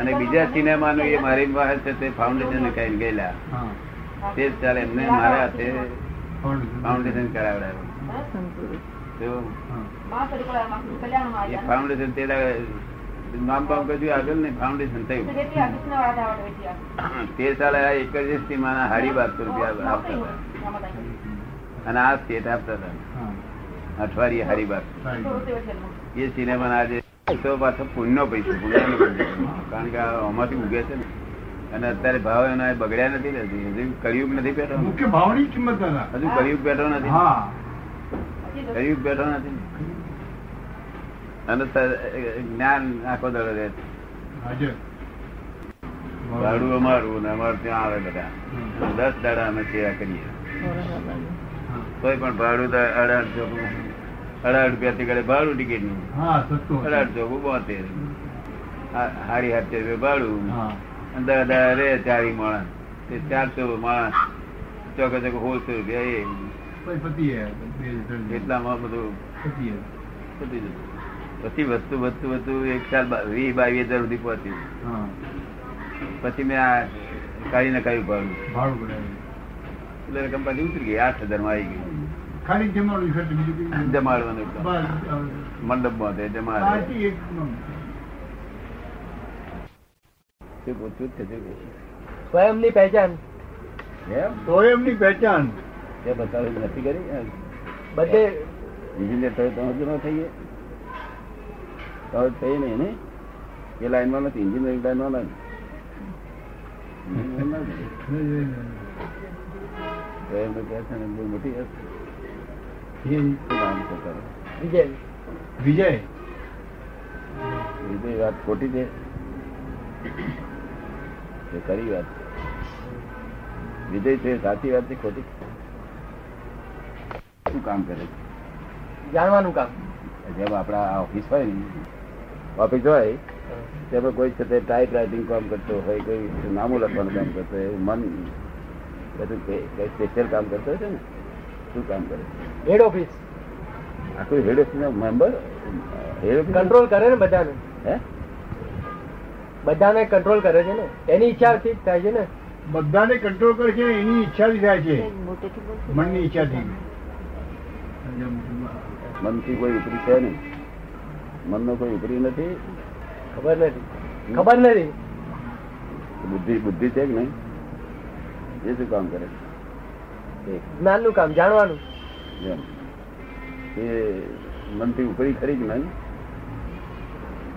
અને બીજા સિનેમાનું એ મારી છે તે ફાઉન્ડેશન કઈ ગયેલા. તે ચાલે એમને મારા હાથે ફાઉન્ડેશન. કરાવડાવ્યું. ફાઉન્ડેશન તે નામ બામ આગળ ફાઉન્ડેશન થયું. તે સાલે આ એક જ સિનેમાના હાડી બારસો રૂપિયા આપતા હતા. અને આ સ્ટેટ આપતા હતા. અઠવાડિયે હારી બાર એ સિનેમાના આજે તો પાછો પુણ્યનો પૈસો પુણ્યનો પૈસો. કારણ કે આમાંથી ઉગે છે ને. અને અત્યારે ભાવ એના બગડ્યા નથી ને હજુ કળિયુગ નથી બેઠો મુખ્ય ભાવની કિંમત હજુ કળિયુગ બેઠો નથી. કળિયુગ બેઠો નથી અને જ્ઞાન આખો દડો રહે. છે. ભાડું અમારું ને અમારું ત્યાં આવે બધા. દસ દાડા અમે સેવા કરીએ. કોઈ પણ ભાડું અઢારસો અઢાર રૂપિયા થી ભાડું ટિકિટનું. અઢાર સસ્તું બોતેર. હારી હાથે રૂપિયા ભાડું. અંદર અઢાર રે ચારી માણસ. તે ચારસો માણસ. ચોકે ચોકે સોળસો રૂપિયા એ ગયા. એટલામાં બધું પતી જતું. પછી વસ્તુ વસ્તુ વસ્તુ એક સાલ વીસ બાવીસ હજાર સુધી પહોંચી હા. પછી મેં આ કાઢી નખાયું ભાડું. એટલે રકમ પાછી ઉતરી ગઈ આઠ હજારમાં આવી ગઈ. ખાલી જમાડું છે બીજું જમાડવાનું મંડપ બસ, જમાડે? સ્વયંની પહેચાન. એમ? તો એમની પહેચાન. એ બતાવી નથી કરી? બધે ઇન્જિનિયર થયો તો હજુ ન થઈએ. તો થઈ નહીં ને એ લાઈનમાં નથી ઇન્જિનિયરિંગ લાઈનમાં નથી. માં નથી. તો એમને કહે છે ને બહુ મોટી હશે. શું નામ છે તારું? વિજય. વિજય? બીજી વાત ખોટી છે. એ ખરી વાત વિજય છે સાચી વાત છે ખોટી? શું કામ કરે છે? જાણવાનું કામ. જેમ આપણા ઓફિસ હોય ને ઓફિસ હોય તેમાં કોઈ છે તે ટાઈપ રાઇટિંગ કામ કરતો હોય કોઈ નામું લખવાનું કામ કરતો હોય એવું મન બધું સ્પેશિયલ કામ કરતો હોય છે ને. શું કામ કરે? હેડ ઓફિસ આખું હેડ ઓફિસ મેમ્બર કંટ્રોલ કરે ને બધાને. હે? બધાને કંટ્રોલ કરે છે ને? એની ઈચ્છાથી જ થાય છે ને? બધાને કંટ્રોલ કરે છે એની ઈચ્છાથી થાય છે. મનની ઈચ્છાથી. મનથી કોઈ ઉપરી છે નહીં. મનનો કોઈ ઉપરી નથી. ખબર નથી. ખબર નથી. બુદ્ધિ બુદ્ધિ છે કે નહીં? એ શું કામ કરે? એક જ્ઞાનનું કામ જાણવાનું. મન એ મનથી ઉપરી ખરી જ નહીં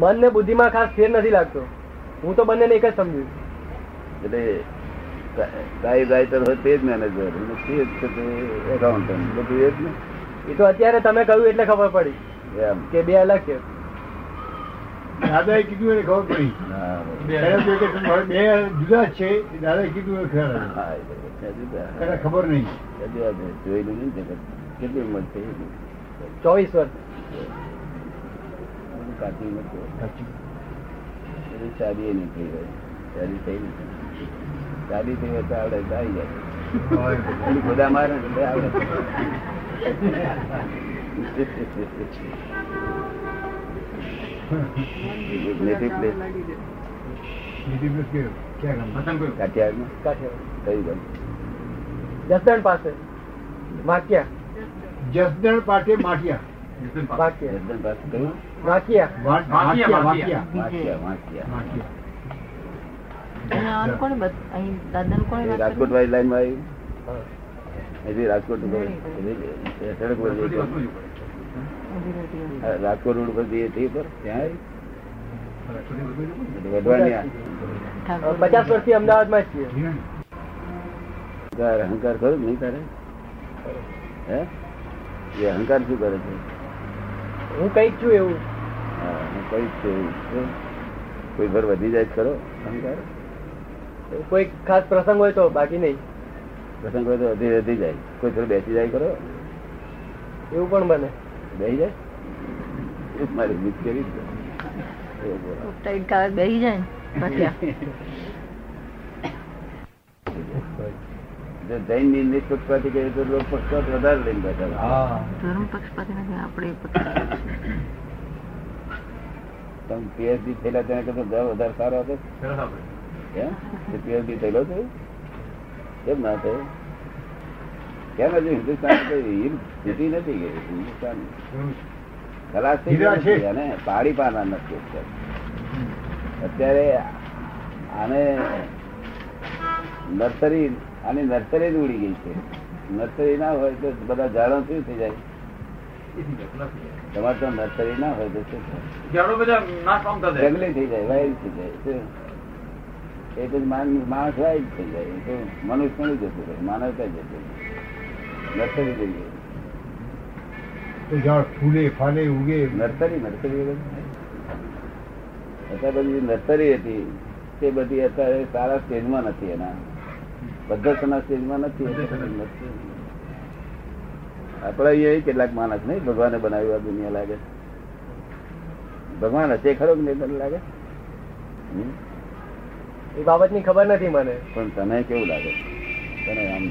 મન. ને બુદ્ધિમાં ખાસ ફેર નથી લાગતો. હું તો બંને એક જ સમજુ. છું. એટલે ટાઈપ રાઇટર હોય તે જ મેનેજર તે જ એકાઉન્ટન્ટ બધું એ જ ને? એ તો અત્યારે તમે કહ્યું એટલે ખબર પડી કે બે અલગ છે. દાદાએ કીધું એને ખબર પડી. બે જુદા છે દાદાએ કીધું એ ખ્યાલ એને ખબર નહીં. જોયેલું નહીં જગત. કેટલી ઉંમર છે ચોવીસ વર્ષ. બધું કાચી. બધી થઈ થઈ નથી શાદી થઈ હોય તો આવડે જાય. પેલી મારે આવડે. નેટિવ પ્લેસ ક્યાં? કાઠિયાવાડ. જસદણ પાસે. વાક્યા. જસદણ પાસે વાત રાજકોટ વાળી લાઈનમાં રોડ પર જઈએ તે પર ત્યાં આવી. વઢવાણી પચાસ વર્ષથી અમદાવાદમાં જ છીએ. તારે અહંકાર ખરો નહીં તારે? હે? એ અહંકાર શું કરે છે? હું કંઈક છું એવું. હા, હું કઈ છું એવું. કોઈ ભર વધી જાય ખરો અહંકાર? કોઈ ખાસ પ્રસંગ હોય તો બાકી નહીં. પ્રસંગ હોય તો વધી વધી જાય. કોઈ થોડું બેસી જાય ખરો? એવું પણ બને. બેસી જાય? મારી બોલો. બેસી જાય ને પછી આ. જો જૈનની નિષ્પક્ષપાતી કહે તો લોક પક્ષપાત વધારે લઈને બેઠા ધર્મ પક્ષપાતી નથી આપણે તમે પીએચડી થયેલા તેને કરતા જવાબ વધારે સારો હતો? પીએચડી થયેલો છે? કેમ ના થયો? કેમ હજુ હિન્દુસ્તાન સ્થિતિ નથી ગઈ હિન્દુસ્તાન ખલાસ થઈ ગયા. અને પાડી પાના નથી અત્યારે. અત્યારે આને નર્સરી આની નર્સરી જ ઉડી ગઈ છે. નર્સરી ના હોય તો બધા ઝાડો શું થઈ જાય? તમારે તો નર્સરી ના હોય તો શું જંગલી થઈ જાય વાઇલ્ડ થઈ જાય એ પછી માણસ વાઇલ્ડ થઈ જાય તો મનુષ્ય નહીં જતું રહે માનવતા જતું રહે. નર્સરી થઈ જાય તો ઝાડ ફૂલે ફાલે ઉગે. નર્સરી નર્સરી અત્યારે બધી નર્સરી હતી તે બધી અત્યારે સારા સ્ટેજમાં નથી એના. સ્ટેજમાં નથી એટલે નથી. આપડે એ કેટલાક માણસ નહીં ભગવાને બનાવ્યું આ દુનિયા લાગે. ભગવાન હશે ખરો કે નહીં લાગે? એ બાબતની ખબર નથી મને. પણ તને કેવું લાગે? તને આમ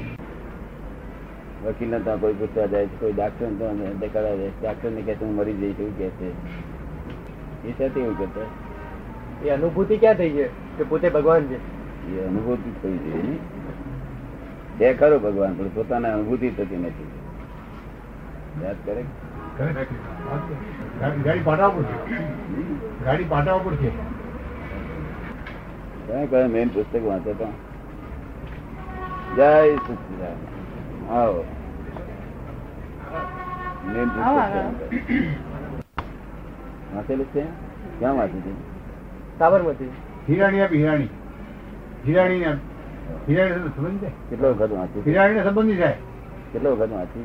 વકીલ ને ત્યાં કોઈ પૂછવા જાય છે કોઈ ડાક્ટર ને દેખાડા જાય ડાક્ટર ને કહે હું મરી જઈશ એવું કે છે. એ સાથે એવું કરતા એ અનુભૂતિ ક્યાં થઈ છે? કે પોતે ભગવાન છે? એ અનુભૂતિ થઈ ને છે ખરો ભગવાન પણ પોતાને અનુભૂતિ થતી નથી. યાદ કરે? ગાડી ગાડી પાટા ઉપર છે. ગાડી પાટા ઉપર છે. કયા કયા મેન પુસ્તક વાંચો તો જય સચિદાન આવો. મેન પુસ્તક આવો છે. આગળ. વાંચેલું છે? ક્યાં વાંચ્યું છે સાબરમતી. હિરાણી આપી હિરાણી હિરાણી ને હિરાણી સંબંધ છે? કેટલો વખત વાંચી હિરાણી સંબંધી જાય. કેટલો વખત વાંચી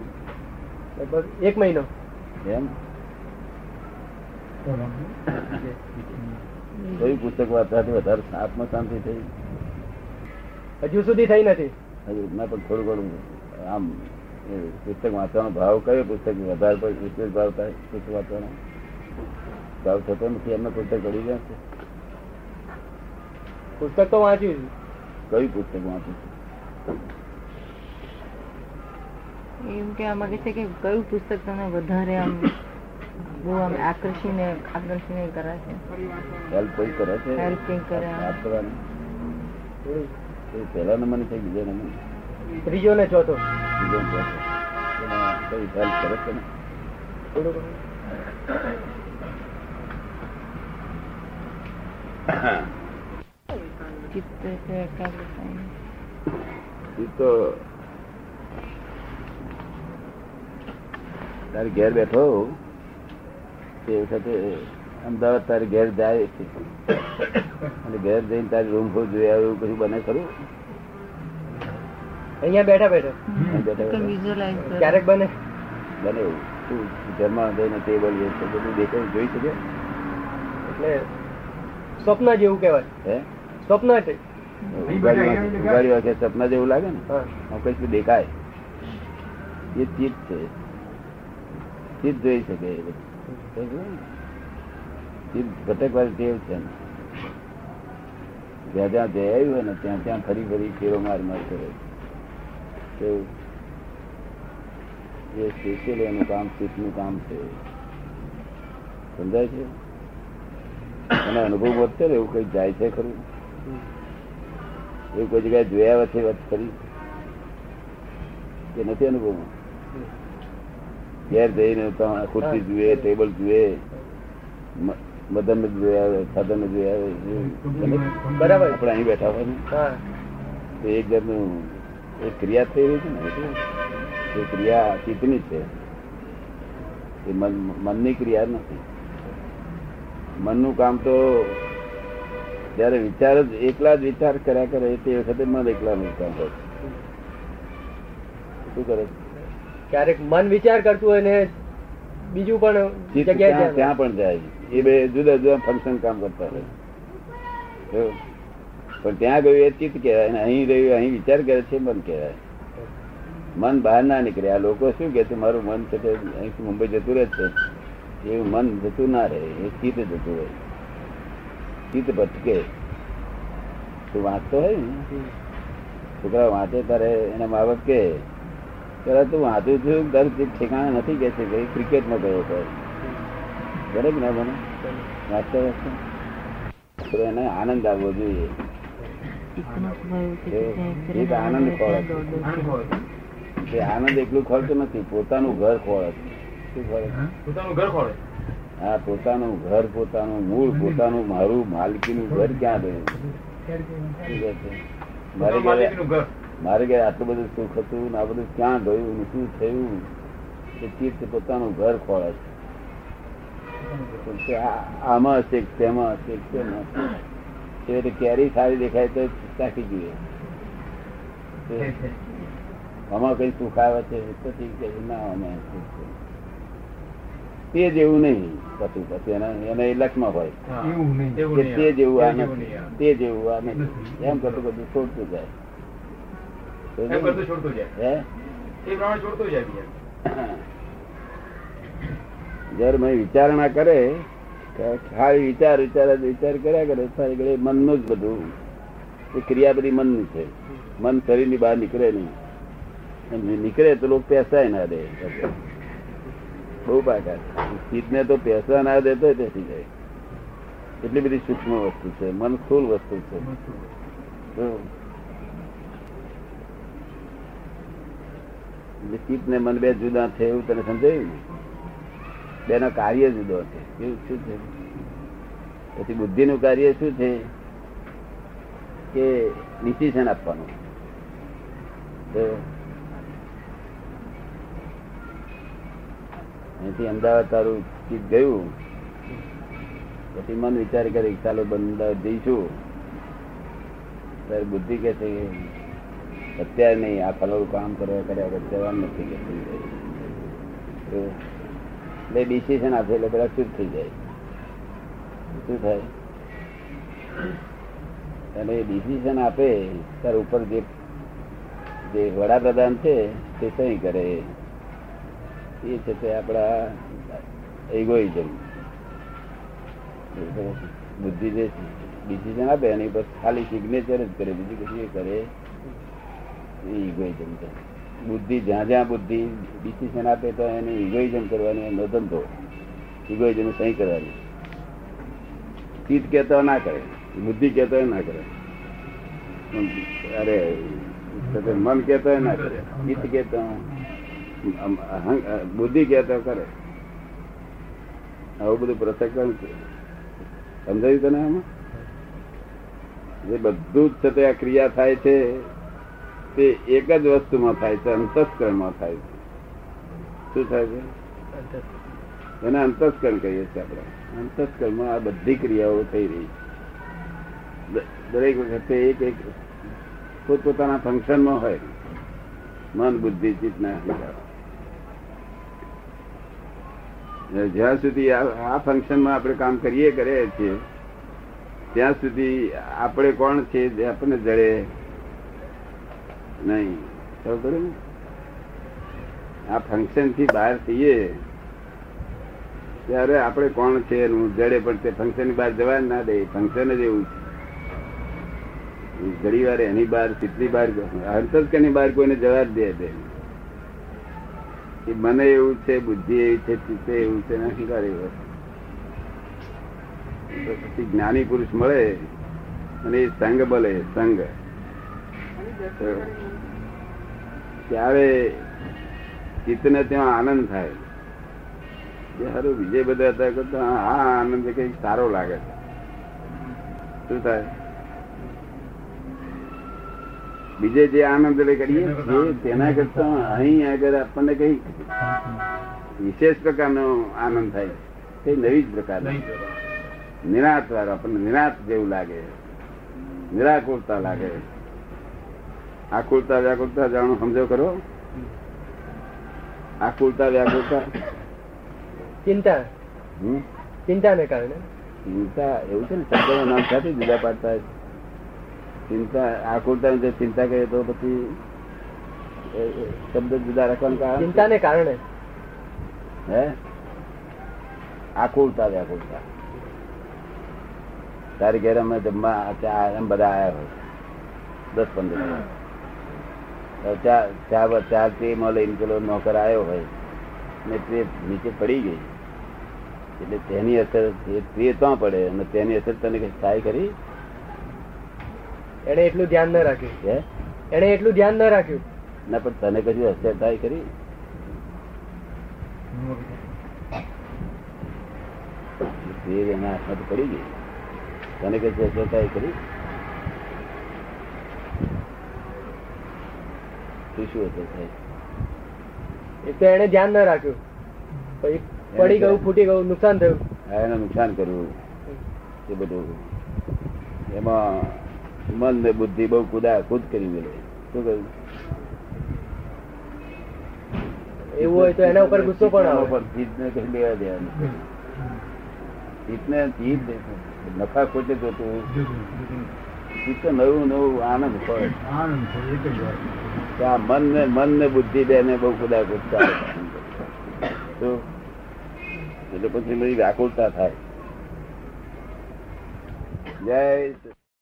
લગભગ એક મહિનો. એમ? કોઈ પુસ્તક વાંચવાથી વધારે આત્મ શાંતિ થઈ? હજુ સુધી થઈ નથી. હજુ મેં પણ થોડું ઘણું આમ પુસ્તક વાંચવાનો ભાવ કયો પુસ્તક? વધારે પર વિશેષ ભાવ થાય પુસ્તક વાંચવાનો? ભાવ થતો નથી એમને પુસ્તક ઘડી ગયા છે? પુસ્તક તો વાંચ્યું છે. કયું પુસ્તક વાંચું છું? એમ કે આમાં કે છે કે કયું પુસ્તક તમને વધારે આમ બહુ આમ આકર્ષીને આકર્ષીને કરે છે? હેલ્પ કોઈ કરે છે? Help કઈ કરે. એ પહેલા નંબરની છે બીજા નંબર ત્રીજો ને ચોથો? ત્રીજો ને ચોથો. કઈ હેલ્પ કરે છે ને? થોડું ચિત્ત તારે ઘેર બેઠો તે વખતે અમદાવાદ તારે ઘેર જાય છે. અને ઘેર જઈને તારી રૂમ ફૂલ જોઈ આવ્યું એવું કશું બને ખરું? અહીંયા બેઠા બેઠા. ક્યારેક બને. બને એવું. તું ઘરમાં જઈને ટેબલ છે બધું દેખાયું જોઈ શકે? એટલે સ્વપ્ન જેવું કહેવાય. હે? સ્વપ્ન છે ઉગાડી વાંખે- સપના જેવું લાગે ને કઈ દેખાય? એ ચિત્ત છે. ચિત્ત જોઈ શકે એ. સમજ્યું ને? ટેવ છે જ્યાં જ્યાં જઈ આવ્યું હોય ને ત્યાં ત્યાં ફરી ફરી ફેરો માર માર કરે. કેવું એ સ્પેશિયલ એનું કામ ચિત્તનું કામ છે. સમજાય છે? અને અનુભવ વધતો એવું કઈ જાય છે ખરું? એવું કોઈ જગ્યાએ જોયા વચ્ચે વાત કરી? કે નથી અનુભવ ઘેર જઈને ખુરશી જુએ ટેબલ જુએ મદન ને જોયા સાધન ને જોયા બરાબર. આપણે અહીં બેઠા હોય ને. તો એક જાતનું એક ક્રિયા થઈ રહી છે ને એ ક્રિયા ચિત્તની છે. એ મન મનની ક્રિયા નથી. મનનું કામ તો જયારે વિચાર જ એકલા જ વિચાર કર્યા કરે તે વખતે મન એકલા નુકસાન થાય શું કરે? ક્યારેક મન વિચાર કરતું હોય ને બીજું પણ જગ્યાએ ત્યાં પણ જાય. એ બે જુદા જુદા ફંક્શન કામ કરતા રહે પણ ત્યાં ગયું એ ચિત્ત કહેવાય અને અહીં રહ્યું અહીં વિચાર કરે છે મન કહેવાય. મન બહાર ના નીકળે. આ લોકો શું કે છે મારું મન છે અહીંથી મુંબઈ જતું રહે છે. એવું મન જતું ના રહે એ ચિત્ત જતું રહે. ચિત્ત ભટકે તું વાંચતો હોય ને? છોકરા વાંચે તારે એના મા બાપ કે ત્યારે તું વાંચું છું તારું ચિત્ત ઠેકાણા નથી કે છે કે ક્રિકેટમાં ગયો હતો. કે ના બને? વાંચતો વસ્તુ તો એને આનંદ આવવો જોઈએ. એક આનંદ ખોળે. આનંદ એટલું હોય. તે આનંદ એકલું ખોલતો નથી પોતાનું ઘર ખોળે પોતાનું ઘર ખોળે હા પોતાનું ઘર પોતાનું મૂળ પોતાનું મારું માલકીનું ઘર ક્યાં ગયું? મારે ઘરે. મારે ઘરે આટલું બધું સુખ હતું ને આ બધું ક્યાં ગયું ને શું થયું? એ ચિત્ત પોતાનું ઘર ખોળે છે. આમાં હશે તેમાં હશે તેમાં હશે. એ કેરી સારી દેખાય તો ચાખી જોઈએ. આમાં કઈ સુખ આવે છે? તો ઠીક છે ના અમે તે જેવું નહીં પછી પછી એને એ લક્ષમાં હોય. તે જેવું આ તે જેવું નથી તે જેવું આ નથી. એમ કરતું બધું છોડતું જાય. છોડતું જાય. એ પ્રમાણે છોડતું જાય જયારે મેં વિચારણા કરે ખાલી વિચાર વિચાર વિચાર કર્યા કરે સારી ઘડી મનનું જ બધું એ ક્રિયા બધી મનની છે. મન શરીરની બહાર નીકળે નહીં. નીકળે તો લોકો પેસાય ના દે. બહુ બાકાત ચીજને તો પેસા ના દેતો બેસી જાય. એટલી બધી સૂક્ષ્મ વસ્તુ છે મન સ્થૂલ વસ્તુ છે. ચિત્ત ને મન બે જુદા છે એવું તને સમજાયું ને? બેનો કાર્ય જુદો છે. એવું શું છે? પછી બુદ્ધિ નું કાર્ય શું છે? કે ડિસિઝન આપવાનું. તો અહીંથી અમદાવાદ તારું ચીજ ગયું. પછી મન વિચાર કરે ચાલો અમદાવાદ જઈશું. ત્યારે બુદ્ધિ કે છે અત્યારે નહીં, આ કલર કામ કરવા કર્યા જવાનું નથી કે એટલે ડિસિઝન આપે એટલે બધા ચૂપ થઈ જાય. શું થાય? અને ડિસિઝન આપે ત્યારે ઉપર જે જે વડાપ્રધાન છે, તે સહી કરે? એ છે તે આપણા ઇગોઇઝમ બુદ્ધિ જે ડિસિઝન આપે, એની પર ખાલી સિગ્નેચર જ કરે, બીજું કશું એ કરે એ ઇગોઇઝમ છે. બુદ્ધિ જ્યાં જ્યાં બુદ્ધિ ડિસિઝન આપે, તો એને ઇગોઇઝમ કરવાની એનો ધંધો. ઇગોઇઝમ સહી કરવાની. ચિત્ત કહેતો ના કરે, બુદ્ધિ કહેતો ના કરે. અરે મન કહેતો ના કરે ચિત્ત કહેતો. બુદ્ધિ કહેતા કરે આવું બધું પ્રસંગ છે. સમજાયું તને આમાં? જે બધું જ છે તે આ ક્રિયા થાય છે, તે એક જ વસ્તુમાં થાય છે, અંતસ્કરણમાં થાય છે. શું થાય છે? એને અંતસ્કરણ કહીએ છીએ આપણે. અંતસ્કરણમાં આ બધી ક્રિયાઓ થઈ રહી છે. દરેક વખતે એક એક પોતપોતાના ફંક્શનમાં હોય. મન, બુદ્ધિ ચિત્તના અહંકાર. જ્યાં સુધી આ ફંક્શનમાં આપણે કામ કરીએ કરીએ છીએ, ત્યાં સુધી આપણે કોણ છે આપણને જડે? નહીં. આ ફંક્શનથી બહાર થઈએ, ત્યારે આપણે કોણ છે એનું જડે, પણ તે ફંક્શન બહાર જવા ના દે. ફંક્શન જ એવું છે. ઘણી વાર એની બહાર, કેટલી બહાર કે બહાર કોઈને જવા જ દે. મને એવું છે, બુદ્ધિ એવી છે, ચિત્તે એવું છે અહંકાર એવો પછી જ્ઞાની પુરુષ મળે અને એ સંગ બલે સંગ. ત્યારે ચિત્તને ત્યાં આનંદ થાય. જે સારું વિજય બધા હતા કરતા, આ આનંદ કઈ સારો લાગે. છે શું થાય? બીજે જે આનંદ કરીએ છીએ તેના કરતા અહીં આગળ આપણને કઈ વિશેષ પ્રકારનો આનંદ થાય. કઈ નવી જ પ્રકારનો નિરાશ વાળો આપણને નિરાશ જેવું લાગે. નિરાકુરતા લાગે. આકુરતા વ્યાકુરતા જાણો સમજો કરો આકુરતા વ્યાકુરતા ચિંતા? ચિંતાને કારણે. ચિંતા એવું છે ને? શબ્દોના નામ સાથે જુદા પાડતા હોય. ચિંતા આકુલતા જે ચિંતા કરીએ તો પછી શબ્દ જુદા રાખવાનું કારણ? ચિંતાને કારણે. હે? આકુરતા વ્યાકુરતા તારી ઘેર અમે જમવા ચા એમ બધા આવ્યા હોય. દસ પંદર જણા. ચાર ચા ચા ચા ટ્રેમાં લઈને પેલો નોકર આવ્યો હોય. ને તે નીચે પડી ગઈ. એટલે તેની અસર તે ત્યાં પડે. અને તેની અસર તને કઈ થાય ખરી? એને એટલું ધ્યાન ન રાખ્યું. હે? એને એટલું ધ્યાન ન રાખ્યું. ના પણ તને કશું અસર કરી? તે એના હાથમાંથી પડી ગઈ. તને કશું અસર કરી? ખરી શું શું અસર થાય એ તો એને ધ્યાન ન રાખ્યું. પછી પડી ગયું ફૂટી ગયું નુકસાન થયું. એને નુકસાન કર્યું. એ બધું. એમાં મન ને બુદ્ધિ બહુ કુદા કુદ કરી મેલે શું કહ્યું? એવું હોય તો એના ઉપર ગુસ્સો પણ આવે. જીતને કઈ લેવા દેવાનું જીતને જીત નફા ખોટે જોતું જીત તો નવું નવું આનંદ પડે આ મન ને મન ને બુદ્ધિ બે ને બહુ કુદા કૂદ ચાલે. એટલે પછી બધી વ્યાકુળતા થાય. જય